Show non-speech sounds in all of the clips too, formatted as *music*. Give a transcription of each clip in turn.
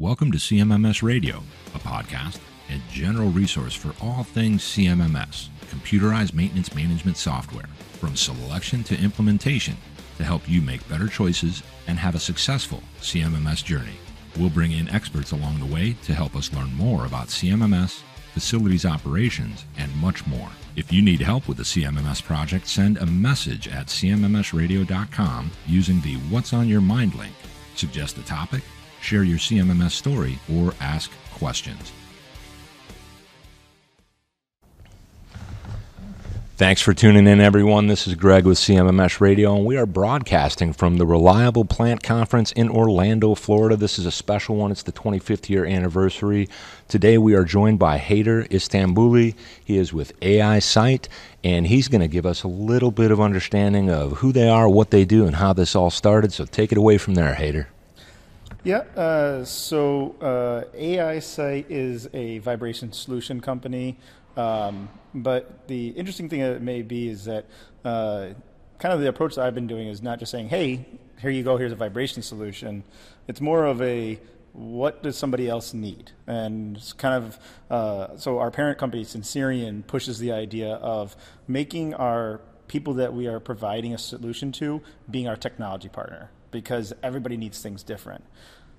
Welcome to CMMS Radio, a podcast and general resource for all things CMMS, computerized maintenance management software, from selection to implementation to help you make better choices and have a successful CMMS journey. We'll bring in experts along the way to help us learn more about CMMS, facilities operations, and much more. If you need help with the CMMS project, send a message at cmmsradio.com using the What's on Your Mind link. Suggest a topic, share your CMMS story, or ask questions. Thanks for tuning in, everyone. This is Greg with CMMS Radio, and we are broadcasting from the Reliable Plant Conference in Orlando, Florida. This is a special one. It's the 25th year anniversary. Today, we are joined by Haider Istanbuli. He is with AiSight, and he's going to give us a little bit of understanding of who they are, what they do, and how this all started. So take it away from there, Haider. Yeah, uh, so uh, AiSight is a vibration solution company. Um, but the interesting thing it may be is that uh, kind of the approach that I've been doing is not just saying, hey, here you go, here's a vibration solution. It's more of a what does somebody else need? And it's kind of uh, so our parent company, Sensirion, pushes the idea of making our people that we are providing a solution to being our technology partner because everybody needs things different.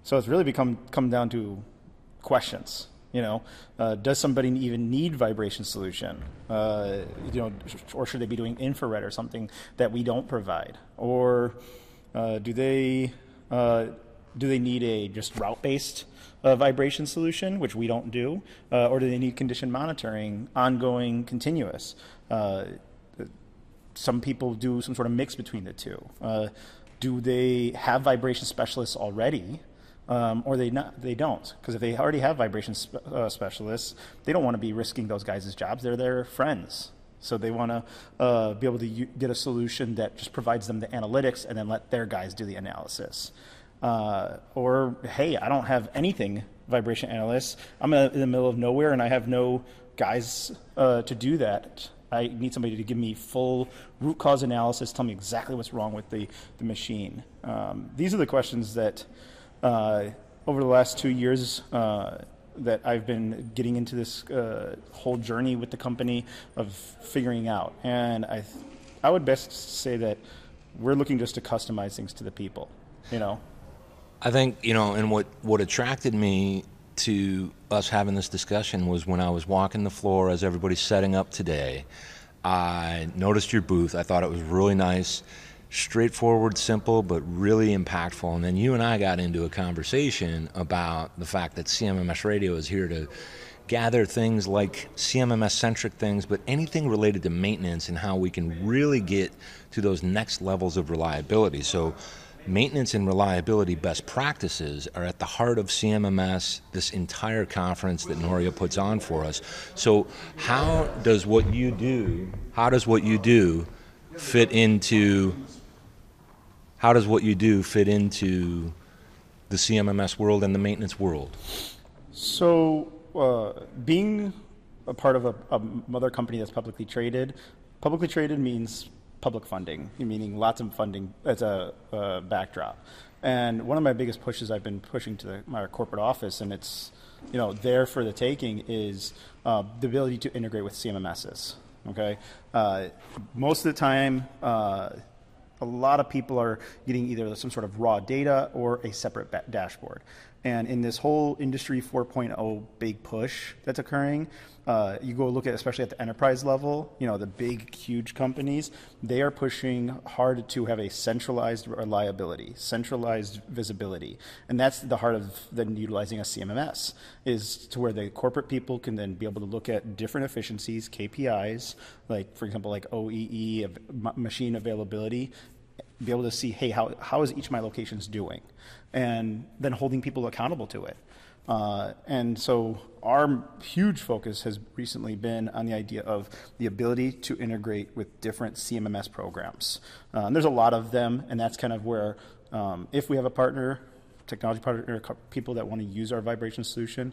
So it's really become come down to questions. You know, uh, does somebody even need vibration solution? Uh, you know, or should they be doing infrared or something that we don't provide? Or uh, do they uh, do they need a just route based uh, vibration solution, which we don't do, uh, or do they need condition monitoring, ongoing, continuous? some people do some sort of mix between the two. Do they have vibration specialists already? um, or they not they don't because if they already have vibration spe- uh, specialists, they don't want to be risking those guys' jobs. They're their friends, so they want to uh, be able to u- get a solution that just provides them the analytics and then let their guys do the analysis. Uh, or hey, I don't have anything vibration analysts. I'm in the middle of nowhere and I have no guys uh, to do that. I need somebody to give me full root cause analysis, tell me exactly what's wrong with the, the machine. Um, these are the questions that uh, over the last two years uh, that I've been getting into this uh, whole journey with the company of figuring out. And I, th- I would best say that we're looking just to customize things to the people, you know? I think, you know, and what, what attracted me to us having this discussion was when I was walking the floor as everybody's setting up today. I noticed your booth. I thought it was really nice straightforward, simple, but really impactful. And then you and I got into a conversation about the fact that CMMS Radio is here to gather things like CMMS centric things, but anything related to maintenance and how we can really get to those next levels of reliability. So, maintenance and reliability best practices are at the heart of CMMS, this entire conference that Noria puts on for us. So, how does what you do, how does what you do fit into how does what you do fit into the CMMS world and the maintenance world? So, uh, being a part of a, a, mother company that's publicly traded, publicly traded means public funding, meaning lots of funding as a, backdrop. And one of my biggest pushes I've been pushing to the, my corporate office, and it's you know there for the taking, is uh, the ability to integrate with CMMSs. Okay, uh, most of the time uh, a lot of people are getting either some sort of raw data or a separate dashboard. And in this whole industry 4.0 big push that's occurring, uh, you go look at, especially at the enterprise level, you know, the big, huge companies, they are pushing hard to have a centralized reliability, centralized visibility. And that's the heart of then utilizing a CMMS, is to where the corporate people can then be able to look at different efficiencies, KPIs, like, for example, like OEE, machine availability, be able to see, hey, how, how is each of my locations doing? And then holding people accountable to it. Uh, and so our huge focus has recently been on the idea of the ability to integrate with different CMMS programs. Uh, and there's a lot of them, and that's kind of where, um, if we have a partner, technology partner, people that want to use our vibration solution,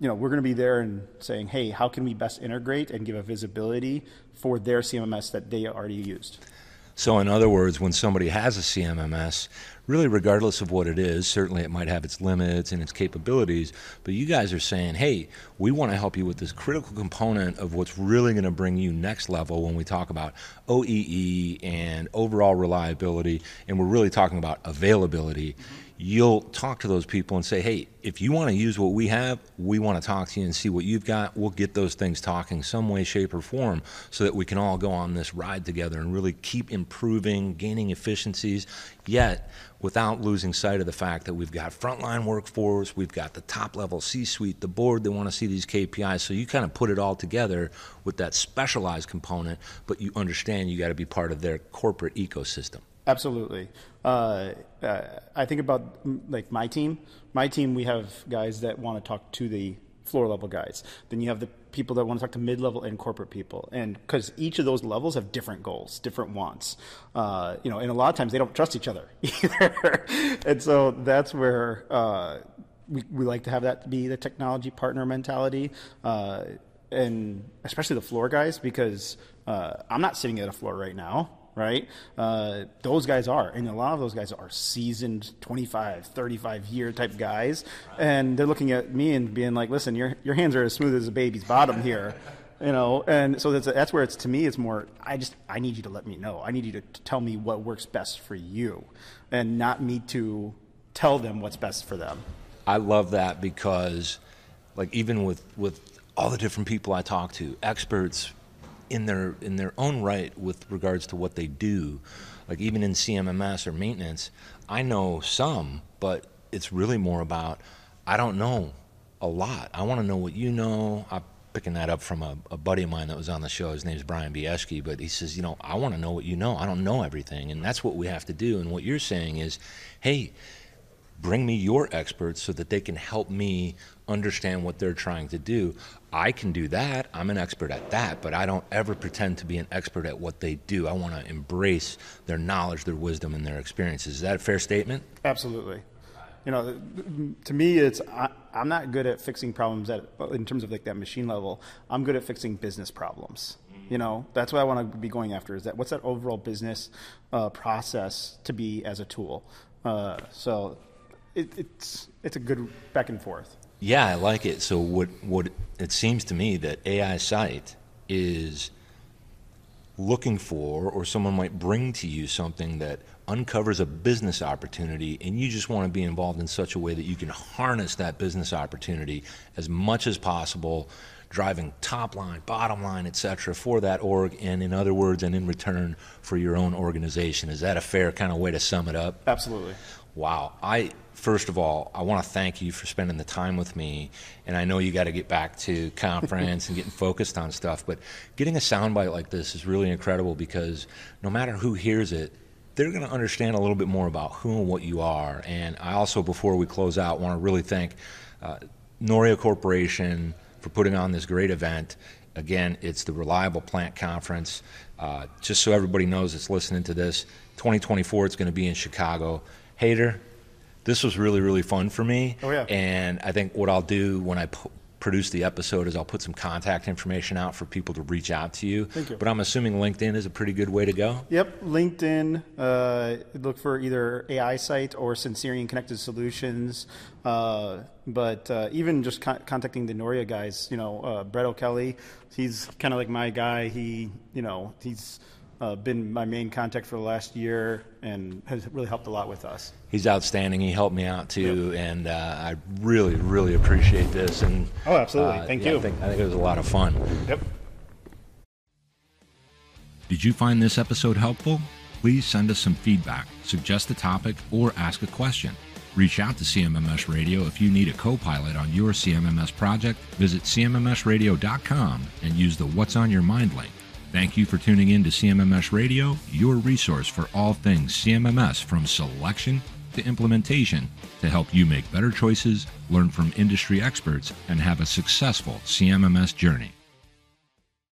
you know, we're going to be there and saying, hey, how can we best integrate and give a visibility for their CMMS that they already used? So, in other words, when somebody has a CMMS, really regardless of what it is, certainly it might have its limits and its capabilities, but you guys are saying, hey, we want to help you with this critical component of what's really going to bring you next level when we talk about OEE and overall reliability, and we're really talking about availability. Mm-hmm you'll talk to those people and say, hey, if you want to use what we have, we want to talk to you and see what you've got. We'll get those things talking some way, shape, or form so that we can all go on this ride together and really keep improving, gaining efficiencies, yet without losing sight of the fact that we've got frontline workforce, we've got the top level C suite, the board, they want to see these KPIs. So you kind of put it all together with that specialized component, but you understand you got to be part of their corporate ecosystem. Absolutely. Uh, uh, I think about like my team. My team, we have guys that want to talk to the floor level guys. Then you have the people that want to talk to mid level and corporate people, and because each of those levels have different goals, different wants. Uh, you know, and a lot of times they don't trust each other *laughs* either, and so that's where. Uh, we, we like to have that be the technology partner mentality, uh, and especially the floor guys, because uh, I'm not sitting at a floor right now right? Uh, those guys are, and a lot of those guys are seasoned 25, 35 year type guys, and they're looking at me and being like, "Listen, your your hands are as smooth as a baby's bottom here." *laughs* you know and so that's that's where it's to me it's more i just i need you to let me know i need you to, to tell me what works best for you and not me to tell them what's best for them i love that because like even with with all the different people i talk to experts in their in their own right with regards to what they do. Like even in CMMS or maintenance, I know some, but it's really more about I don't know a lot. I want to know what you know. I'm picking that up from a, a, buddy of mine that was on the show. His name's Brian Bieski, but he says, you know, I want to know what you know. I don't know everything, and that's what we have to do. And what you're saying is, hey, bring me your experts so that they can help me understand what they're trying to do. I can do that. I'm an expert at that, but I don't ever pretend to be an expert at what they do. I want to embrace their knowledge, their wisdom, and their experiences. Is that a fair statement? Absolutely. You know, to me, it's I, am not good at fixing problems at in terms of like that machine level. I'm good at fixing business problems. You know, that's what I want to be going after. Is that what's that overall business uh, process to be as a tool? Uh, so it, it's it's a good back and forth. Yeah, I like it. So what what it seems to me that AiSight is looking for, or someone might bring to you something that uncovers a business opportunity, and you just want to be involved in such a way that you can harness that business opportunity as much as possible, driving top line, bottom line, etc., for that org, and in other words, and in return for your own organization. Is that a fair kind of way to sum it up? Absolutely. Wow. I first of all, I want to thank you for spending the time with me. And I know you got to get back to conference and getting focused on stuff, but getting a soundbite like this is really incredible because no matter who hears it, they're going to understand a little bit more about who and what you are. And I also, before we close out, want to really thank uh, Noria Corporation for putting on this great event. Again, it's the Reliable Plant Conference. Uh, just so everybody knows that's listening to this, 2024 it's going to be in Chicago. Haider, this was really really fun for me. Oh yeah. And I think what I'll do when I p- produce the episode is I'll put some contact information out for people to reach out to you. Thank you. But I'm assuming LinkedIn is a pretty good way to go. Yep, LinkedIn. Uh, look for either AiSight or Sensirion Connected Solutions. Uh, but uh, even just con- contacting the Noria guys, you know, uh, Brett O'Kelly, he's kind of like my guy. He, you know, he's uh, been my main contact for the last year and has really helped a lot with us. He's outstanding. He helped me out too, yep. and uh, I really, really appreciate this. And oh, absolutely, uh, thank yeah, you. I think, I think it was a lot of fun. Yep. Did you find this episode helpful? Please send us some feedback, suggest a topic, or ask a question. Reach out to CMMS Radio if you need a co pilot on your CMMS project. Visit CMMSradio.com and use the What's on Your Mind link. Thank you for tuning in to CMMS Radio, your resource for all things CMMS from selection to implementation to help you make better choices, learn from industry experts, and have a successful CMMS journey.